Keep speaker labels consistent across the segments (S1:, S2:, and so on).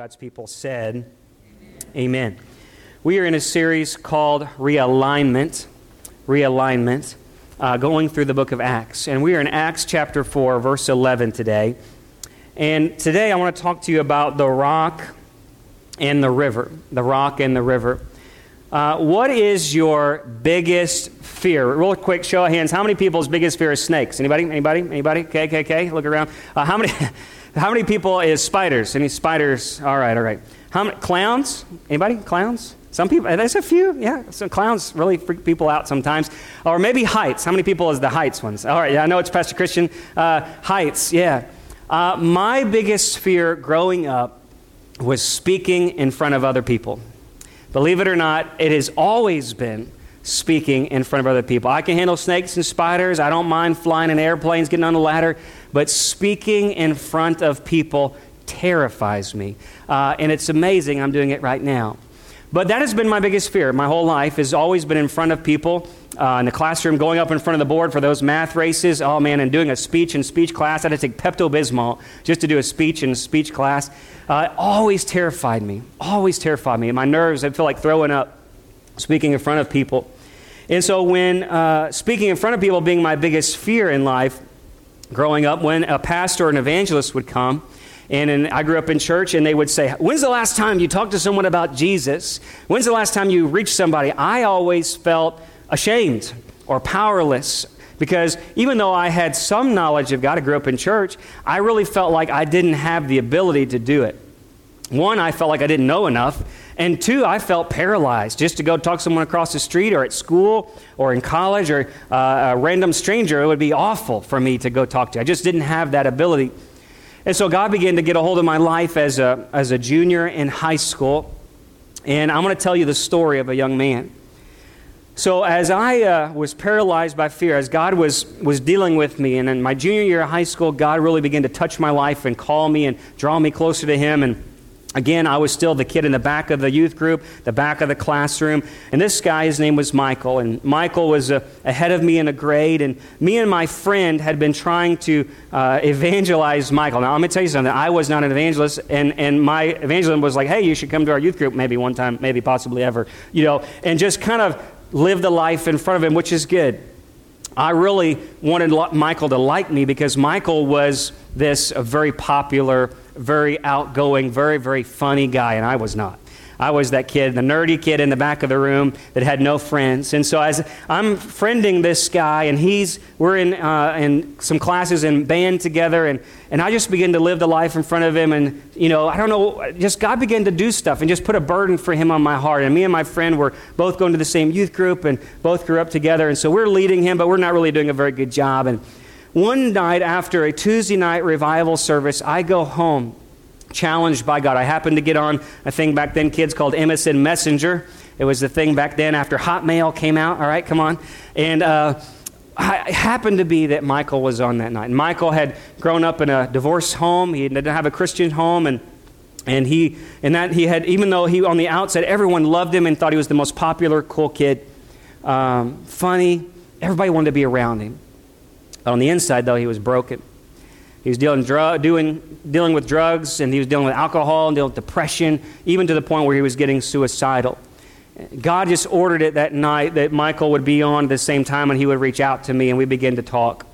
S1: God's people said, Amen. Amen. We are in a series called Realignment. Realignment, uh, going through the book of Acts. And we are in Acts chapter 4, verse 11 today. And today I want to talk to you about the rock and the river. The rock and the river. Uh, what is your biggest fear? Real quick, show of hands. How many people's biggest fear is snakes? Anybody? Anybody? Anybody? Okay, okay, okay. Look around. Uh, how many? How many people is spiders? Any spiders? All right, all right. How many clowns? Anybody? Clowns? Some people. There's a few. Yeah. Some clowns really freak people out sometimes. Or maybe heights. How many people is the heights ones? All right. Yeah, I know it's Pastor Christian. Uh, heights. Yeah. Uh, my biggest fear growing up was speaking in front of other people. Believe it or not, it has always been speaking in front of other people. I can handle snakes and spiders. I don't mind flying in airplanes, getting on a ladder, but speaking in front of people terrifies me. Uh, and it's amazing I'm doing it right now. But that has been my biggest fear. My whole life has always been in front of people uh, in the classroom, going up in front of the board for those math races. Oh man, and doing a speech in speech class. I had to take Pepto Bismol just to do a speech in speech class. Uh, always terrified me. Always terrified me. My nerves, I feel like throwing up speaking in front of people. And so, when uh, speaking in front of people being my biggest fear in life, growing up, when a pastor or an evangelist would come, and in, I grew up in church, and they would say, When's the last time you talked to someone about Jesus? When's the last time you reached somebody? I always felt ashamed or powerless because even though I had some knowledge of God, I grew up in church, I really felt like I didn't have the ability to do it. One, I felt like I didn't know enough. And two, I felt paralyzed just to go talk to someone across the street or at school or in college or uh, a random stranger. It would be awful for me to go talk to. I just didn't have that ability. And so God began to get a hold of my life as a, as a junior in high school. And I'm going to tell you the story of a young man. So, as I uh, was paralyzed by fear, as God was, was dealing with me, and in my junior year of high school, God really began to touch my life and call me and draw me closer to Him. And Again, I was still the kid in the back of the youth group, the back of the classroom. And this guy, his name was Michael. And Michael was uh, ahead of me in a grade. And me and my friend had been trying to uh, evangelize Michael. Now, I'm going to tell you something. I was not an evangelist. And, and my evangelism was like, hey, you should come to our youth group maybe one time, maybe possibly ever. You know, and just kind of live the life in front of him, which is good. I really wanted Michael to like me because Michael was this very popular very outgoing, very, very funny guy, and I was not. I was that kid, the nerdy kid in the back of the room that had no friends. And so as I'm friending this guy, and he's we're in uh, in some classes in band together, and and I just begin to live the life in front of him, and you know I don't know, just God began to do stuff and just put a burden for him on my heart. And me and my friend were both going to the same youth group, and both grew up together, and so we're leading him, but we're not really doing a very good job. And one night after a Tuesday night revival service, I go home challenged by God. I happened to get on a thing back then, kids called MSN Messenger. It was the thing back then after Hotmail came out. All right, come on. And uh, I happened to be that Michael was on that night. Michael had grown up in a divorce home. He didn't have a Christian home, and and he and that he had even though he on the outside everyone loved him and thought he was the most popular, cool kid, um, funny. Everybody wanted to be around him. On the inside, though, he was broken. He was dealing, drug, doing, dealing with drugs, and he was dealing with alcohol and dealing with depression, even to the point where he was getting suicidal. God just ordered it that night that Michael would be on at the same time and he would reach out to me and we began to talk.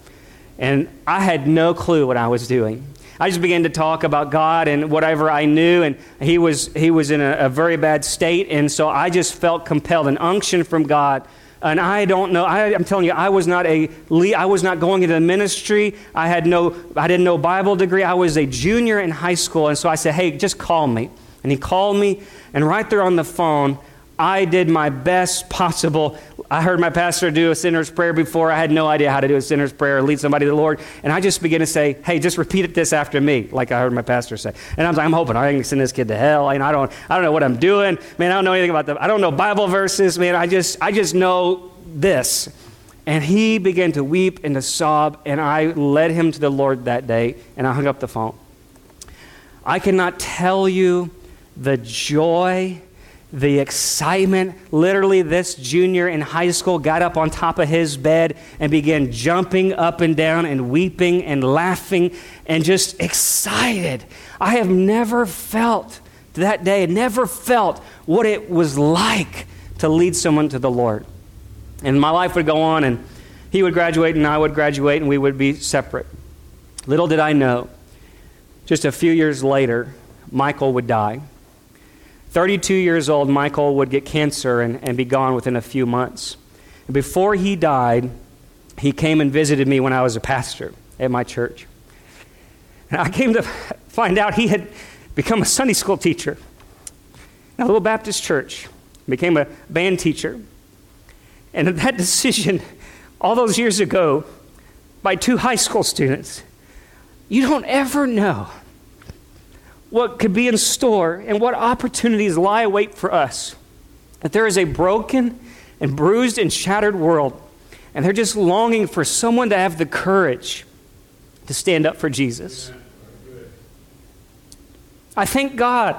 S1: And I had no clue what I was doing. I just began to talk about God and whatever I knew, and he was, he was in a, a very bad state, and so I just felt compelled, an unction from God and I don't know. I, am telling you, I was not a I was not going into the ministry. I had no. I didn't know Bible degree. I was a junior in high school, and so I said, "Hey, just call me." And he called me, and right there on the phone, I did my best possible. I heard my pastor do a sinner's prayer before. I had no idea how to do a sinner's prayer or lead somebody to the Lord. And I just began to say, hey, just repeat it this after me, like I heard my pastor say. And I'm like, I'm hoping I can send this kid to hell. I don't, I don't know what I'm doing. Man, I don't know anything about the, I don't know Bible verses. Man, I just, I just know this. And he began to weep and to sob. And I led him to the Lord that day. And I hung up the phone. I cannot tell you the joy the excitement. Literally, this junior in high school got up on top of his bed and began jumping up and down and weeping and laughing and just excited. I have never felt that day never felt what it was like to lead someone to the Lord. And my life would go on, and he would graduate, and I would graduate, and we would be separate. Little did I know, just a few years later, Michael would die. 32 years old, Michael would get cancer and, and be gone within a few months. Before he died, he came and visited me when I was a pastor at my church. And I came to find out he had become a Sunday school teacher in a little Baptist church, became a band teacher. And that decision, all those years ago, by two high school students, you don't ever know what could be in store and what opportunities lie await for us. That there is a broken and bruised and shattered world, and they're just longing for someone to have the courage to stand up for Jesus. I thank God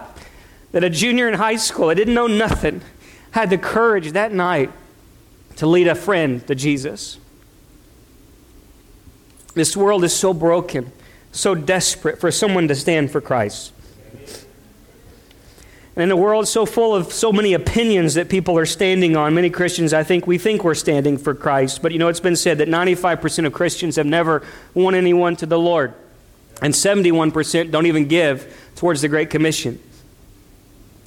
S1: that a junior in high school, I didn't know nothing, had the courage that night to lead a friend to Jesus. This world is so broken, so desperate for someone to stand for Christ. And in a world so full of so many opinions that people are standing on, many Christians, I think, we think we're standing for Christ. But you know, it's been said that 95% of Christians have never won anyone to the Lord, and 71% don't even give towards the Great Commission.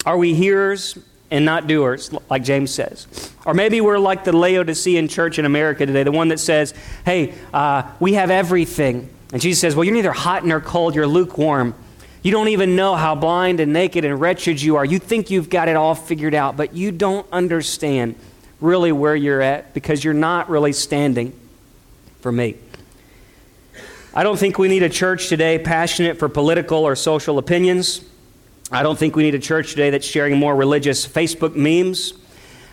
S1: Are we hearers and not doers, like James says? Or maybe we're like the Laodicean church in America today, the one that says, hey, uh, we have everything. And Jesus says, well, you're neither hot nor cold, you're lukewarm. You don't even know how blind and naked and wretched you are. You think you've got it all figured out, but you don't understand really where you're at because you're not really standing for me. I don't think we need a church today passionate for political or social opinions. I don't think we need a church today that's sharing more religious Facebook memes.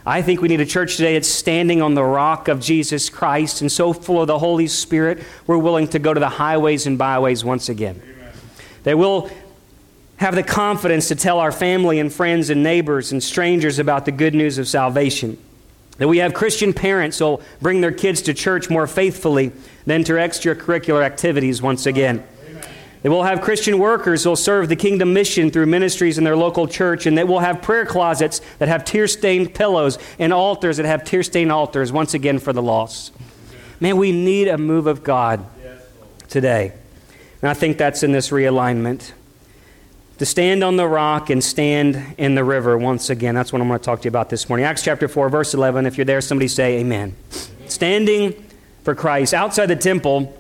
S1: I think we need a church today that's standing on the rock of Jesus Christ and so full of the Holy Spirit, we're willing to go to the highways and byways once again. That we'll have the confidence to tell our family and friends and neighbors and strangers about the good news of salvation. That we have Christian parents who'll bring their kids to church more faithfully than to extracurricular activities once again. That we'll have Christian workers who'll serve the kingdom mission through ministries in their local church, and that we'll have prayer closets that have tear stained pillows and altars that have tear stained altars once again for the lost. Man, we need a move of God today. And I think that's in this realignment. To stand on the rock and stand in the river once again. That's what I'm going to talk to you about this morning. Acts chapter 4, verse 11. If you're there, somebody say amen. amen. Standing for Christ. Outside the temple,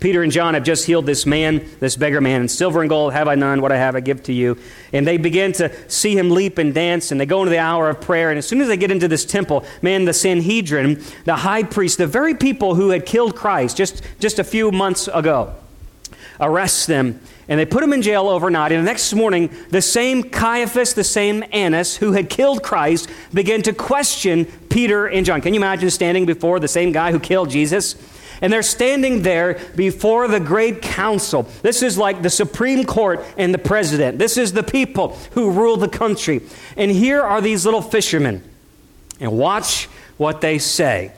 S1: Peter and John have just healed this man, this beggar man, and silver and gold have I none, what I have I give to you. And they begin to see him leap and dance, and they go into the hour of prayer. And as soon as they get into this temple, man, the Sanhedrin, the high priest, the very people who had killed Christ just, just a few months ago, arrests them, and they put them in jail overnight. And the next morning, the same Caiaphas, the same Annas who had killed Christ, began to question Peter and John. Can you imagine standing before the same guy who killed Jesus? And they're standing there before the great council. This is like the Supreme Court and the president. This is the people who rule the country. And here are these little fishermen. And watch what they say.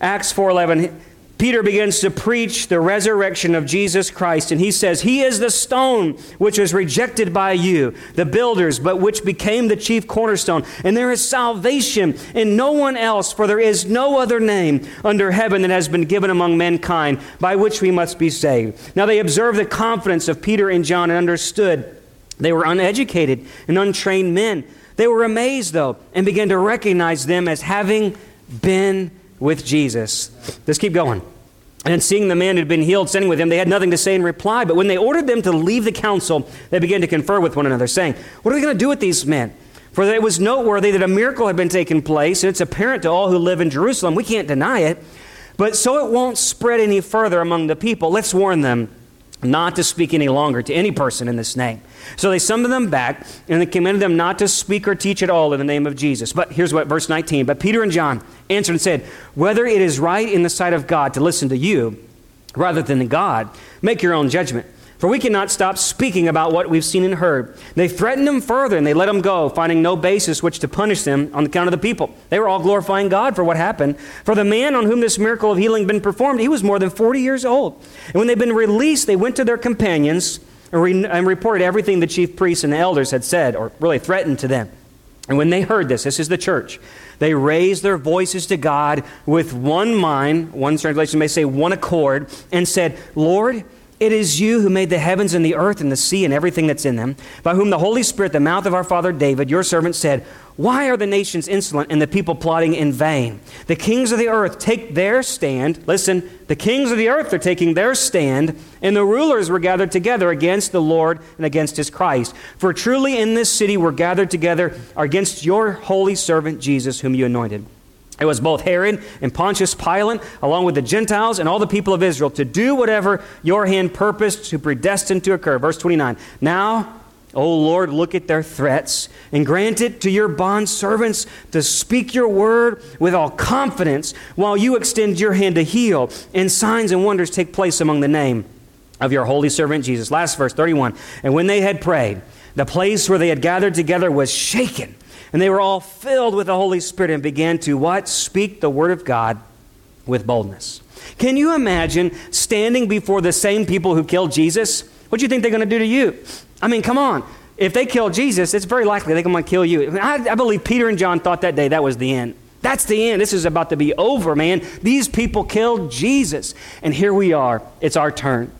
S1: Acts 4:11 Peter begins to preach the resurrection of Jesus Christ, and he says, He is the stone which was rejected by you, the builders, but which became the chief cornerstone. And there is salvation in no one else, for there is no other name under heaven that has been given among mankind by which we must be saved. Now they observed the confidence of Peter and John and understood they were uneducated and untrained men. They were amazed, though, and began to recognize them as having been with Jesus. Let's keep going. And seeing the man who had been healed, sitting with him, they had nothing to say in reply. But when they ordered them to leave the council, they began to confer with one another, saying, What are we going to do with these men? For it was noteworthy that a miracle had been taking place, and it's apparent to all who live in Jerusalem. We can't deny it. But so it won't spread any further among the people, let's warn them not to speak any longer to any person in this name. So they summoned them back, and they commanded them not to speak or teach at all in the name of Jesus. But here's what, verse 19. But Peter and John answered and said, Whether it is right in the sight of God to listen to you rather than to God, make your own judgment. For we cannot stop speaking about what we've seen and heard. They threatened them further, and they let them go, finding no basis which to punish them on account of the people. They were all glorifying God for what happened. For the man on whom this miracle of healing had been performed, he was more than 40 years old. And when they'd been released, they went to their companions and, re- and reported everything the chief priests and the elders had said, or really threatened to them. And when they heard this, this is the church, they raised their voices to God with one mind, one translation may say one accord, and said, Lord, it is you who made the heavens and the earth and the sea and everything that's in them, by whom the Holy Spirit, the mouth of our father David, your servant, said, Why are the nations insolent and the people plotting in vain? The kings of the earth take their stand. Listen, the kings of the earth are taking their stand, and the rulers were gathered together against the Lord and against his Christ. For truly in this city were gathered together against your holy servant Jesus, whom you anointed. It was both Herod and Pontius Pilate, along with the Gentiles and all the people of Israel, to do whatever your hand purposed to predestine to occur. Verse 29. Now, O Lord, look at their threats and grant it to your bond servants to speak your word with all confidence while you extend your hand to heal, and signs and wonders take place among the name of your holy servant Jesus. Last verse, 31. And when they had prayed, the place where they had gathered together was shaken and they were all filled with the Holy Spirit and began to what? Speak the word of God with boldness. Can you imagine standing before the same people who killed Jesus? What do you think they're going to do to you? I mean, come on. If they kill Jesus, it's very likely they're going to kill you. I, I believe Peter and John thought that day that was the end. That's the end. This is about to be over, man. These people killed Jesus. And here we are. It's our turn.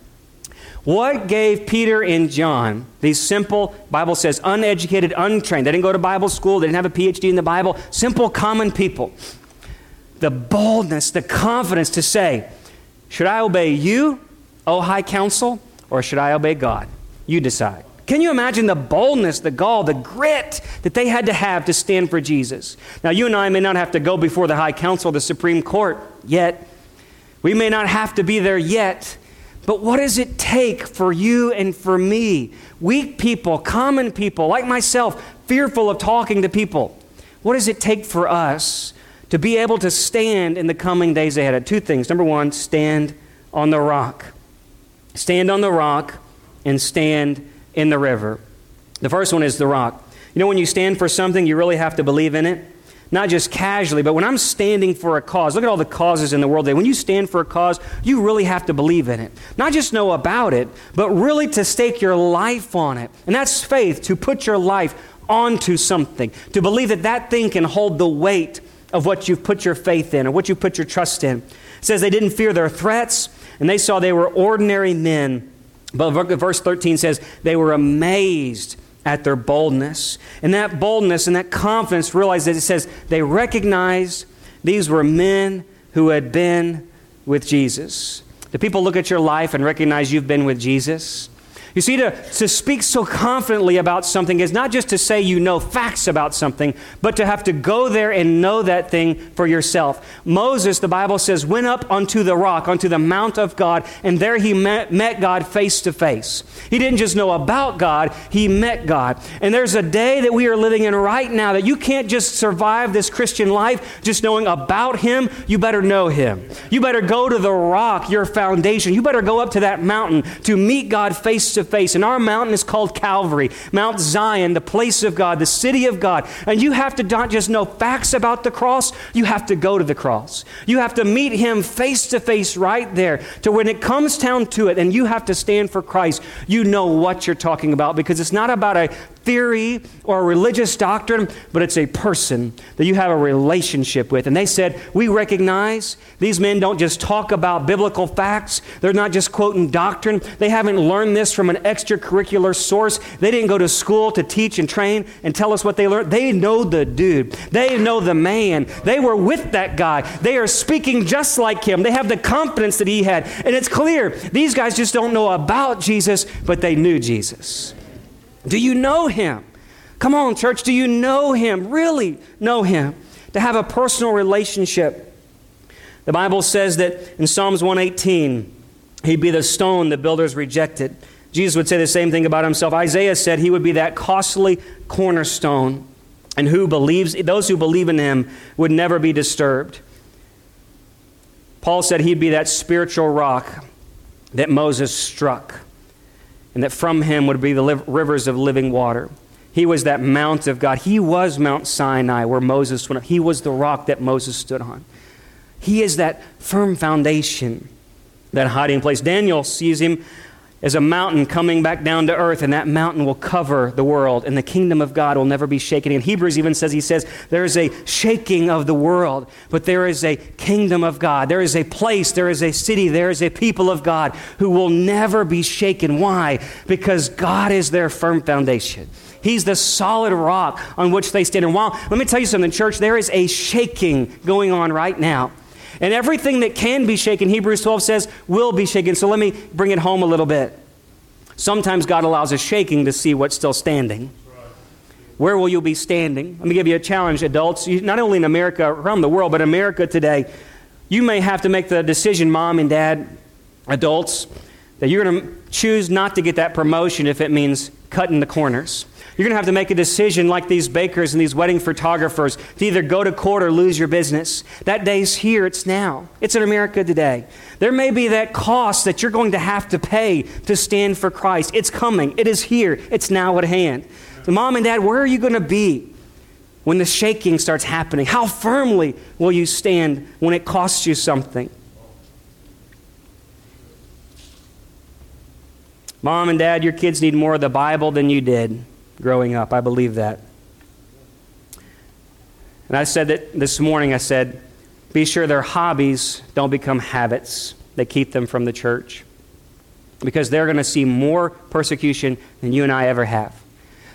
S1: What gave Peter and John, these simple, Bible says, uneducated, untrained, they didn't go to Bible school, they didn't have a PhD in the Bible, simple, common people, the boldness, the confidence to say, Should I obey you, O high council, or should I obey God? You decide. Can you imagine the boldness, the gall, the grit that they had to have to stand for Jesus? Now, you and I may not have to go before the high council, the Supreme Court, yet. We may not have to be there yet. But what does it take for you and for me, weak people, common people like myself, fearful of talking to people? What does it take for us to be able to stand in the coming days ahead? Two things. Number one, stand on the rock. Stand on the rock and stand in the river. The first one is the rock. You know, when you stand for something, you really have to believe in it not just casually, but when I'm standing for a cause, look at all the causes in the world today. When you stand for a cause, you really have to believe in it. Not just know about it, but really to stake your life on it. And that's faith, to put your life onto something, to believe that that thing can hold the weight of what you've put your faith in or what you put your trust in. It says they didn't fear their threats, and they saw they were ordinary men. But verse 13 says they were amazed at their boldness. And that boldness and that confidence realize that it says they recognized these were men who had been with Jesus. Do people look at your life and recognize you've been with Jesus? You see, to, to speak so confidently about something is not just to say you know facts about something, but to have to go there and know that thing for yourself. Moses, the Bible says, went up onto the rock, onto the mount of God, and there he met, met God face to face. He didn't just know about God, he met God. And there's a day that we are living in right now that you can't just survive this Christian life just knowing about him. You better know him. You better go to the rock, your foundation. You better go up to that mountain to meet God face to to face. And our mountain is called Calvary, Mount Zion, the place of God, the city of God. And you have to not just know facts about the cross, you have to go to the cross. You have to meet Him face to face right there. To when it comes down to it and you have to stand for Christ, you know what you're talking about because it's not about a theory or a religious doctrine, but it's a person that you have a relationship with. And they said, We recognize these men don't just talk about biblical facts, they're not just quoting doctrine. They haven't learned this from an extracurricular source. They didn't go to school to teach and train and tell us what they learned. They know the dude, they know the man. They were with that guy. They are speaking just like him. They have the confidence that he had. And it's clear these guys just don't know about Jesus, but they knew Jesus. Do you know him? Come on, church, do you know him? Really know him? To have a personal relationship. The Bible says that in Psalms 118, he'd be the stone the builders rejected. Jesus would say the same thing about himself. Isaiah said he would be that costly cornerstone, and who believes those who believe in him would never be disturbed. Paul said he'd be that spiritual rock that Moses struck and that from him would be the rivers of living water. He was that mount of God. He was Mount Sinai where Moses went up. He was the rock that Moses stood on. He is that firm foundation, that hiding place. Daniel sees him as a mountain coming back down to earth, and that mountain will cover the world, and the kingdom of God will never be shaken. And Hebrews even says, he says, there is a shaking of the world, but there is a kingdom of God. There is a place, there is a city, there is a people of God who will never be shaken. Why? Because God is their firm foundation. He's the solid rock on which they stand. And while, let me tell you something, church, there is a shaking going on right now. And everything that can be shaken, Hebrews 12 says, will be shaken. So let me bring it home a little bit. Sometimes God allows a shaking to see what's still standing. Where will you be standing? Let me give you a challenge, adults. not only in America, around the world, but America today, you may have to make the decision, mom and dad, adults, that you're going to choose not to get that promotion if it means cutting the corners. You're going to have to make a decision like these bakers and these wedding photographers to either go to court or lose your business. That day's here, it's now. It's in America today. There may be that cost that you're going to have to pay to stand for Christ. It's coming, it is here, it's now at hand. So, mom and dad, where are you going to be when the shaking starts happening? How firmly will you stand when it costs you something? Mom and dad, your kids need more of the Bible than you did growing up. I believe that. And I said that this morning, I said, be sure their hobbies don't become habits that keep them from the church. Because they're going to see more persecution than you and I ever have.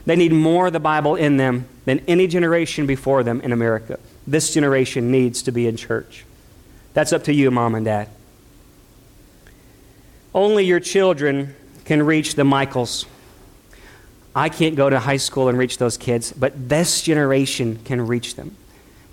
S1: They need more of the Bible in them than any generation before them in America. This generation needs to be in church. That's up to you, mom and dad. Only your children can reach the Michaels. I can't go to high school and reach those kids, but this generation can reach them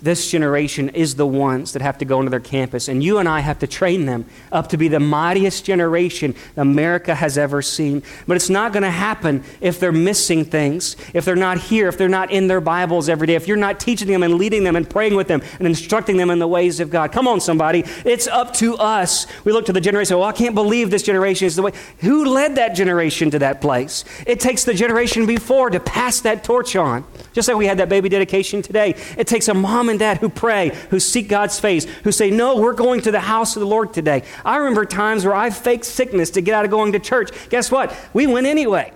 S1: this generation is the ones that have to go into their campus. And you and I have to train them up to be the mightiest generation America has ever seen. But it's not going to happen if they're missing things, if they're not here, if they're not in their Bibles every day, if you're not teaching them and leading them and praying with them and instructing them in the ways of God. Come on, somebody. It's up to us. We look to the generation, well, I can't believe this generation is the way. Who led that generation to that place? It takes the generation before to pass that torch on. Just like we had that baby dedication today. It takes a mom and dad who pray, who seek God's face, who say, No, we're going to the house of the Lord today. I remember times where I faked sickness to get out of going to church. Guess what? We went anyway.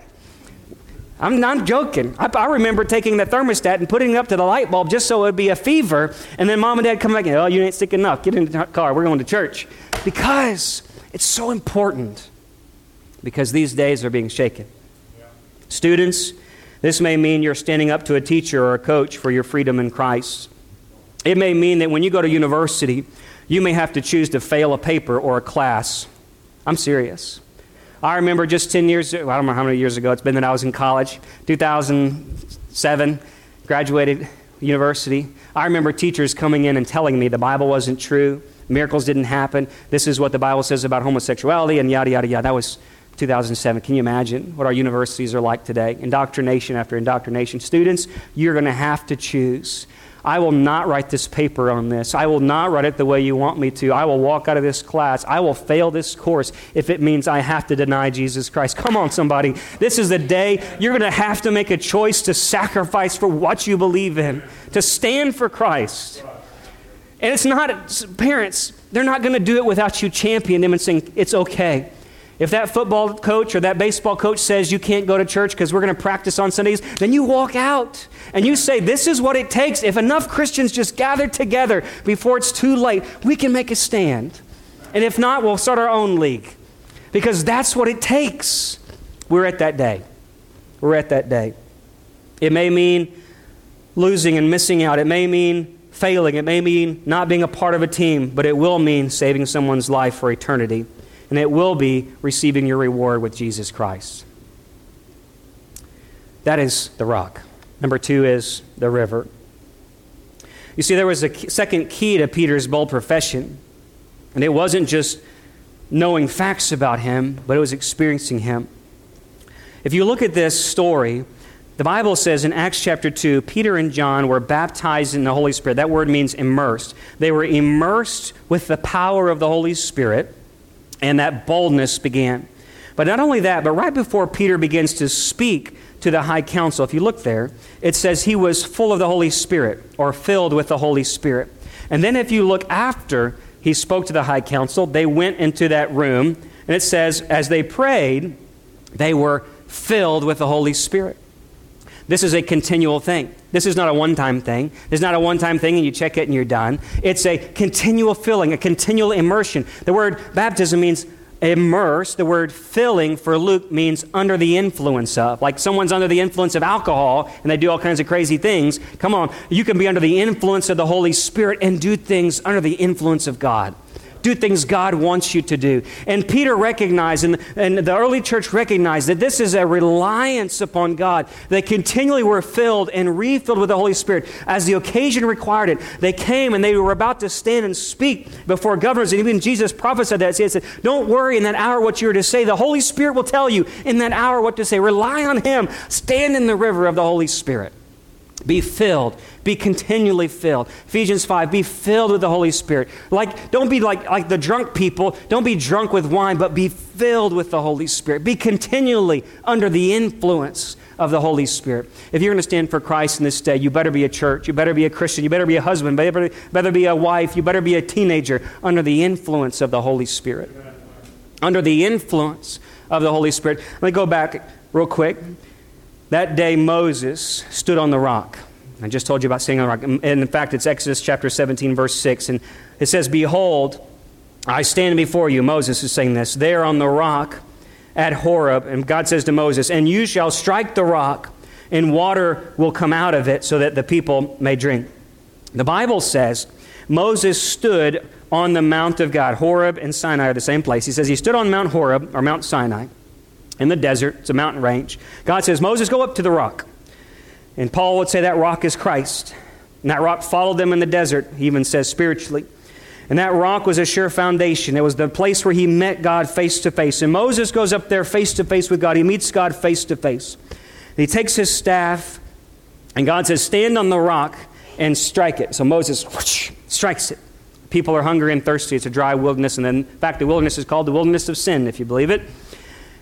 S1: I'm not joking. I, I, remember taking the thermostat and putting it up to the light bulb just so it would be a fever. And then mom and dad come back and, say, oh, you ain't sick enough. Get in the car. We're going to church. Because it's so important. Because these days are being shaken. Yeah. Students, this may mean you're standing up to a teacher or a coach for your freedom in Christ. It may mean that when you go to university, you may have to choose to fail a paper or a class. I'm serious. I remember just 10 years, I don't know how many years ago it's been that I was in college, 2007, graduated university. I remember teachers coming in and telling me the Bible wasn't true, miracles didn't happen, this is what the Bible says about homosexuality, and yada, yada, yada. That was 2007. Can you imagine what our universities are like today? Indoctrination after indoctrination. Students, you're going to have to choose. I will not write this paper on this. I will not write it the way you want me to. I will walk out of this class. I will fail this course if it means I have to deny Jesus Christ. Come on, somebody. This is the day you're going to have to make a choice to sacrifice for what you believe in, to stand for Christ. And it's not, parents, they're not going to do it without you championing them and saying, it's okay. If that football coach or that baseball coach says you can't go to church because we're going to practice on Sundays, then you walk out and you say, This is what it takes. If enough Christians just gather together before it's too late, we can make a stand. And if not, we'll start our own league because that's what it takes. We're at that day. We're at that day. It may mean losing and missing out, it may mean failing, it may mean not being a part of a team, but it will mean saving someone's life for eternity and it will be receiving your reward with Jesus Christ. That is the rock. Number two is the river. You see, there was a second key to Peter's bold profession, and it wasn't just knowing facts about him, but it was experiencing him. If you look at this story, the Bible says in Acts chapter 2, Peter and John were baptized in the Holy Spirit. That word means immersed. They were immersed with the power of the Holy Spirit and that boldness began. But not only that, but right before Peter begins to speak to the high council, if you look there, it says he was full of the Holy Spirit or filled with the Holy Spirit. And then if you look after he spoke to the high council, they went into that room, and it says, as they prayed, They were filled with the Holy Spirit. This is a continual thing. This is not a one time thing. It's not a one time thing and you check it and you're done. It's a continual filling, a continual immersion. The word baptism means immerse. The word filling for Luke means under the influence of. Like someone's under the influence of alcohol and they do all kinds of crazy things. Come on, you can be under the influence of the Holy Spirit and do things under the influence of God do things God wants you to do. And Peter recognized, and, and the early church recognized, that this is a reliance upon God. They continually were filled and refilled with the Holy Spirit as the occasion required it. They came and they were about to stand and speak before governors. And even Jesus prophesied that. He said, Don't worry in that hour what you're to say. The Holy Spirit will tell you in that hour what to say. Rely on Him. Stand in the river of the Holy Spirit. Be filled. Be continually filled. Ephesians 5, be filled with the Holy Spirit. Like, don't be like, like the drunk people. Don't be drunk with wine, but be filled with the Holy Spirit. Be continually under the influence of the Holy Spirit. If you're going to stand for Christ in this day, you better be a church. You better be a Christian. You better be a husband. Better, better be a wife. You better be a teenager under the influence of the Holy Spirit. Under the influence of the Holy Spirit. Let me go back real quick. That day, Moses stood on the rock. I just told you about the rock. And in fact, it's Exodus chapter 17, verse 6. And it says, Behold, I stand before you. Moses is saying this. There on the rock at Horeb. And God says to Moses, And you shall strike the rock, and water will come out of it so that the people may drink. The Bible says Moses stood on the Mount of God. Horeb and Sinai are the same place. He says he stood on Mount Horeb, or Mount Sinai in the desert. It's a mountain range. God says, Moses, go up to the rock. And Paul would say that rock is Christ. And that rock followed them in the desert, he even says spiritually. And that rock was a sure foundation. It was the place where he met God face to face. And Moses goes up there face to face with God. He meets God face to face. He takes his staff, and God says, Stand on the rock and strike it. So Moses whoosh, strikes it. People are hungry and thirsty. It's a dry wilderness. And then, in fact, the wilderness is called the wilderness of sin, if you believe it.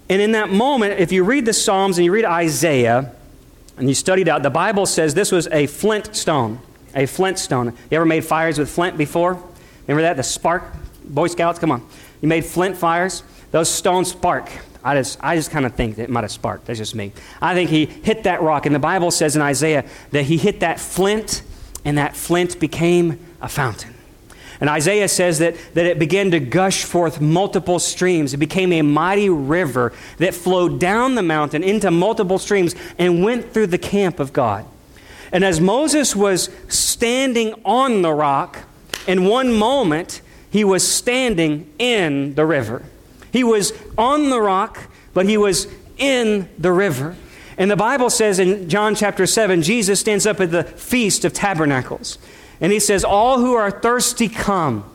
S1: And in that moment, if you read the Psalms and you read Isaiah and you studied out, the Bible says this was a flint stone. A flint stone. You ever made fires with flint before? Remember that? The spark? Boy Scouts, come on. You made flint fires? Those stones spark. I just, I just kind of think that it might have sparked. That's just me. I think he hit that rock. And the Bible says in Isaiah that he hit that flint, and that flint became a fountain. And Isaiah says that, that it began to gush forth multiple streams. It became a mighty river that flowed down the mountain into multiple streams and went through the camp of God. And as Moses was standing on the rock, in one moment, he was standing in the river. He was on the rock, but he was in the river. And the Bible says in John chapter 7, Jesus stands up at the Feast of Tabernacles. And he says, All who are thirsty, come.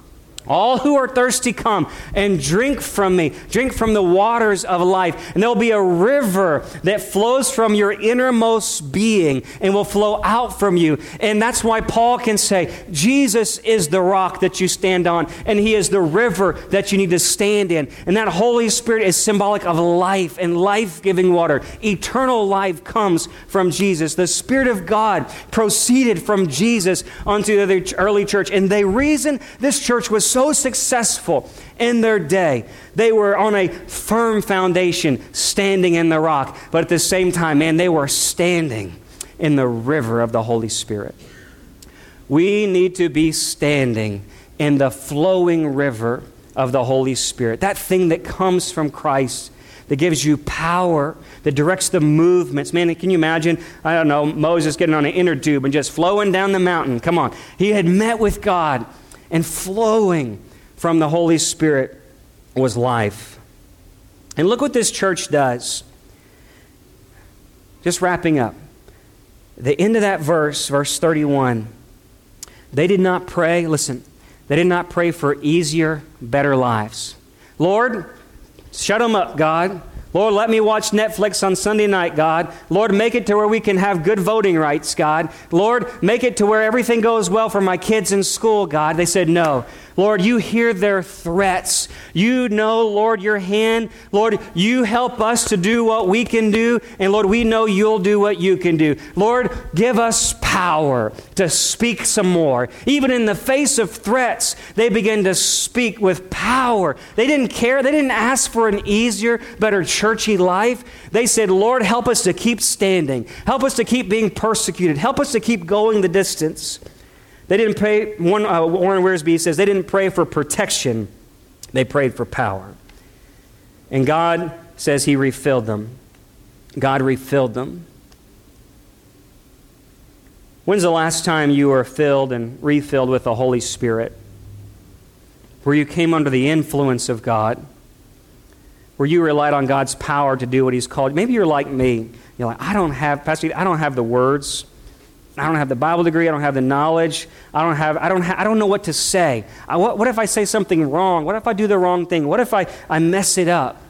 S1: All who are thirsty, come and drink from me. Drink from the waters of life. And there'll be a river that flows from your innermost being and will flow out from you. And that's why Paul can say, Jesus is the rock that you stand on, and he is the river that you need to stand in. And that Holy Spirit is symbolic of life and life giving water. Eternal life comes from Jesus. The Spirit of God proceeded from Jesus onto the early church. And the reason this church was so so successful in their day. They were on a firm foundation, standing in the rock. But at the same time, man, they were standing in the river of the Holy Spirit. We need to be standing in the flowing river of the Holy Spirit, that thing that comes from Christ that gives you power, that directs the movements. Man, can you imagine? I don't know, Moses getting on an inner tube and just flowing down the mountain. Come on. He had met with God and flowing from the Holy Spirit was life. And look what this church does. Just wrapping up. The end of that verse, verse 31, they did not pray, listen, they did not pray for easier, better lives. Lord, shut them up, God. Lord, let me watch Netflix on Sunday night, God. Lord, make it to where we can have good voting rights, God. Lord, make it to where everything goes well for my kids in school, God. They said no. Lord, you hear their threats. You know, Lord, your hand. Lord, you help us to do what we can do. And Lord, we know you'll do what you can do. Lord, give us power to speak some more. Even in the face of threats, they begin to speak with power. They didn't care. They didn't ask for an easier, better churchy life. They said, Lord, help us to keep standing. Help us to keep being persecuted. Help us to keep going the distance. They didn't pray, one, uh, Warren Wiersbe says, they didn't pray for protection, they prayed for power. And God says He refilled them. God refilled them. When's the last time you were filled and refilled with the Holy Spirit? Where you came under the influence of God? Where you relied on God's power to do what He's called? Maybe you're like me. You're like, I don't have, Pastor, I don't have the words. I don't have the Bible degree. I don't have the knowledge. I don't have. I don't. Ha- I don't know what to say. I, what, what if I say something wrong? What if I do the wrong thing? What if I, I mess it up?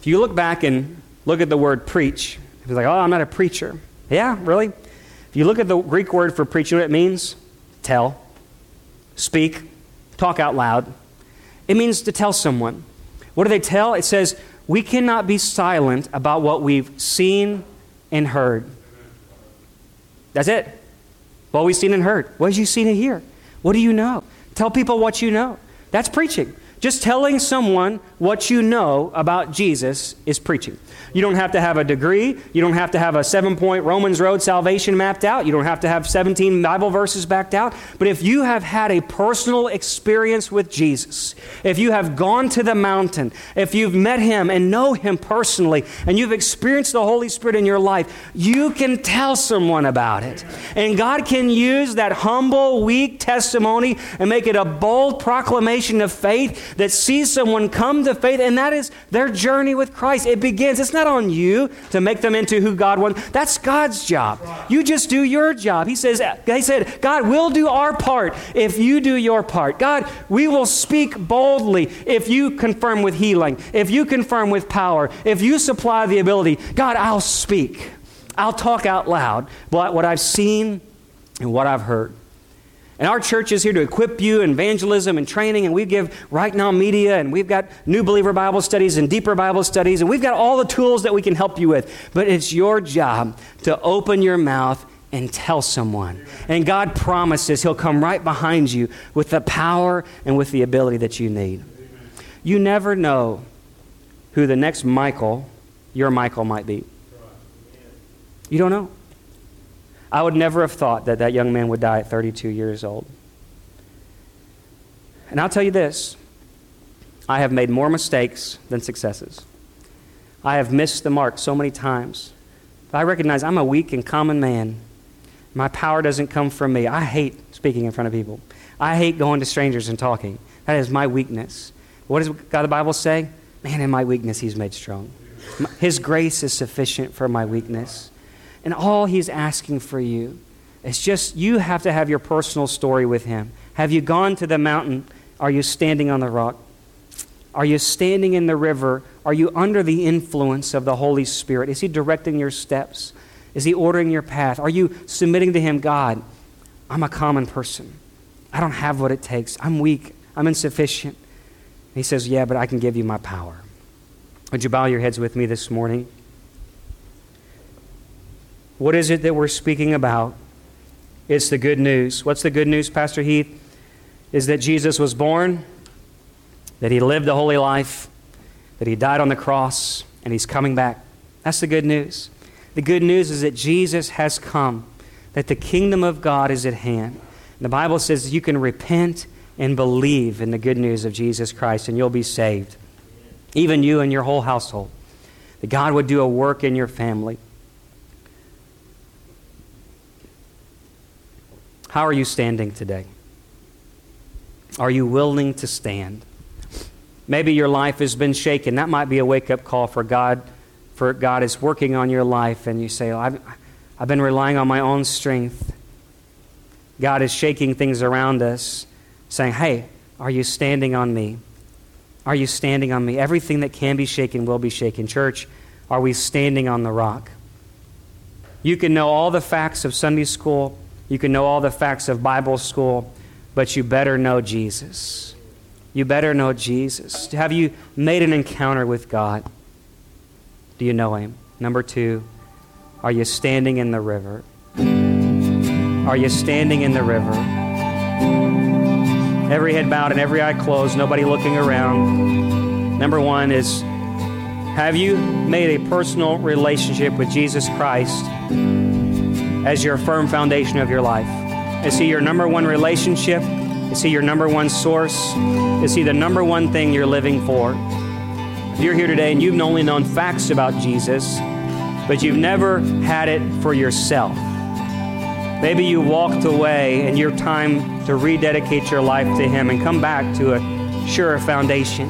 S1: If you look back and look at the word preach, you're like, oh, I'm not a preacher. Yeah, really? If you look at the Greek word for preach, you know what it means? Tell, speak, talk out loud. It means to tell someone. What do they tell? It says, we cannot be silent about what we've seen and heard. That's it. What we've seen and heard. What have you seen and hear? What do you know? Tell people what you know. That's preaching. Just telling someone what you know about Jesus is preaching. You don't have to have a degree. You don't have to have a seven point Romans Road salvation mapped out. You don't have to have 17 Bible verses backed out. But if you have had a personal experience with Jesus, if you have gone to the mountain, if you've met him and know him personally, and you've experienced the Holy Spirit in your life, you can tell someone about it. And God can use that humble, weak testimony and make it a bold proclamation of faith that sees someone come to faith, and that is their journey with Christ. It begins. It's not on you to make them into who God wants. That's God's job. You just do your job. He says, He said, God, we'll do our part if you do your part. God, we will speak boldly if you confirm with healing, if you confirm with power, if you supply the ability. God, I'll speak. I'll talk out loud what I've seen and what I've heard. And our church is here to equip you in evangelism and training, and we give RightNow Media, and we've got new believer Bible studies and deeper Bible studies, and we've got all the tools that we can help you with. But it's your job to open your mouth and tell someone. And God promises He'll come right behind you with the power and with the ability that you need. You never know who the next Michael, your Michael, might be. You don't know. I would never have thought that that young man would die at 32 years old. And I'll tell you this I have made more mistakes than successes. I have missed the mark so many times. But I recognize I'm a weak and common man. My power doesn't come from me. I hate speaking in front of people. I hate going to strangers and talking. That is my weakness. What does God the Bible say? Man, in my weakness, He's made strong. His grace is sufficient for my weakness. And all he's asking for you is just you have to have your personal story with him. Have you gone to the mountain? Are you standing on the rock? Are you standing in the river? Are you under the influence of the Holy Spirit? Is he directing your steps? Is he ordering your path? Are you submitting to him, God? I'm a common person. I don't have what it takes. I'm weak. I'm insufficient. he says, Yeah, but I can give you my power. Would you bow your heads with me this morning? What is it that we're speaking about? It's the good news. What's the good news, Pastor Heath? Is that Jesus was born, that he lived a holy life, that he died on the cross, and he's coming back. That's the good news. The good news is that Jesus has come, that the kingdom of God is at hand. The Bible says you can repent and believe in the good news of Jesus Christ, and you'll be saved. Even you and your whole household. That God would do a work in your family. How are you standing today? Are you willing to stand? Maybe your life has been shaken. That might be a wake up call for God, for God is working on your life, and you say, oh, I've, I've been relying on my own strength. God is shaking things around us, saying, Hey, are you standing on me? Are you standing on me? Everything that can be shaken will be shaken. Church, are we standing on the rock? You can know all the facts of Sunday school you can know all the facts of Bible school, but you better know Jesus. You better know Jesus. Have you made an encounter with God? Do you know Him? Number two, are you standing in the river? are you standing in the river? Every head bowed and every eye closed, nobody looking around. Number one is Have you made a personal relationship with Jesus Christ as your firm foundation of your life? Is He your number one relationship? Is He your number one source? Is He the number one thing you're living for? If you're here today and you've only known facts about Jesus, but you've never had it for yourself, maybe you walked away and your time to rededicate your life to Him and come back to a surer foundation.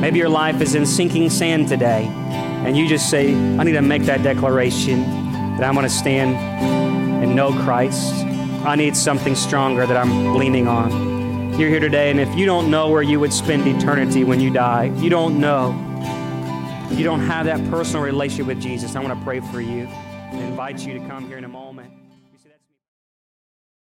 S1: Maybe your life is in sinking sand today, and you just say, I need to make that declaration that I'm going to stand and know Christ. I need something stronger that I'm leaning on. You're here today, and if you don't know where you would spend eternity when you die, you don't know, you don't have that personal relationship with Jesus, I want to pray for you and invite you to come here in a moment.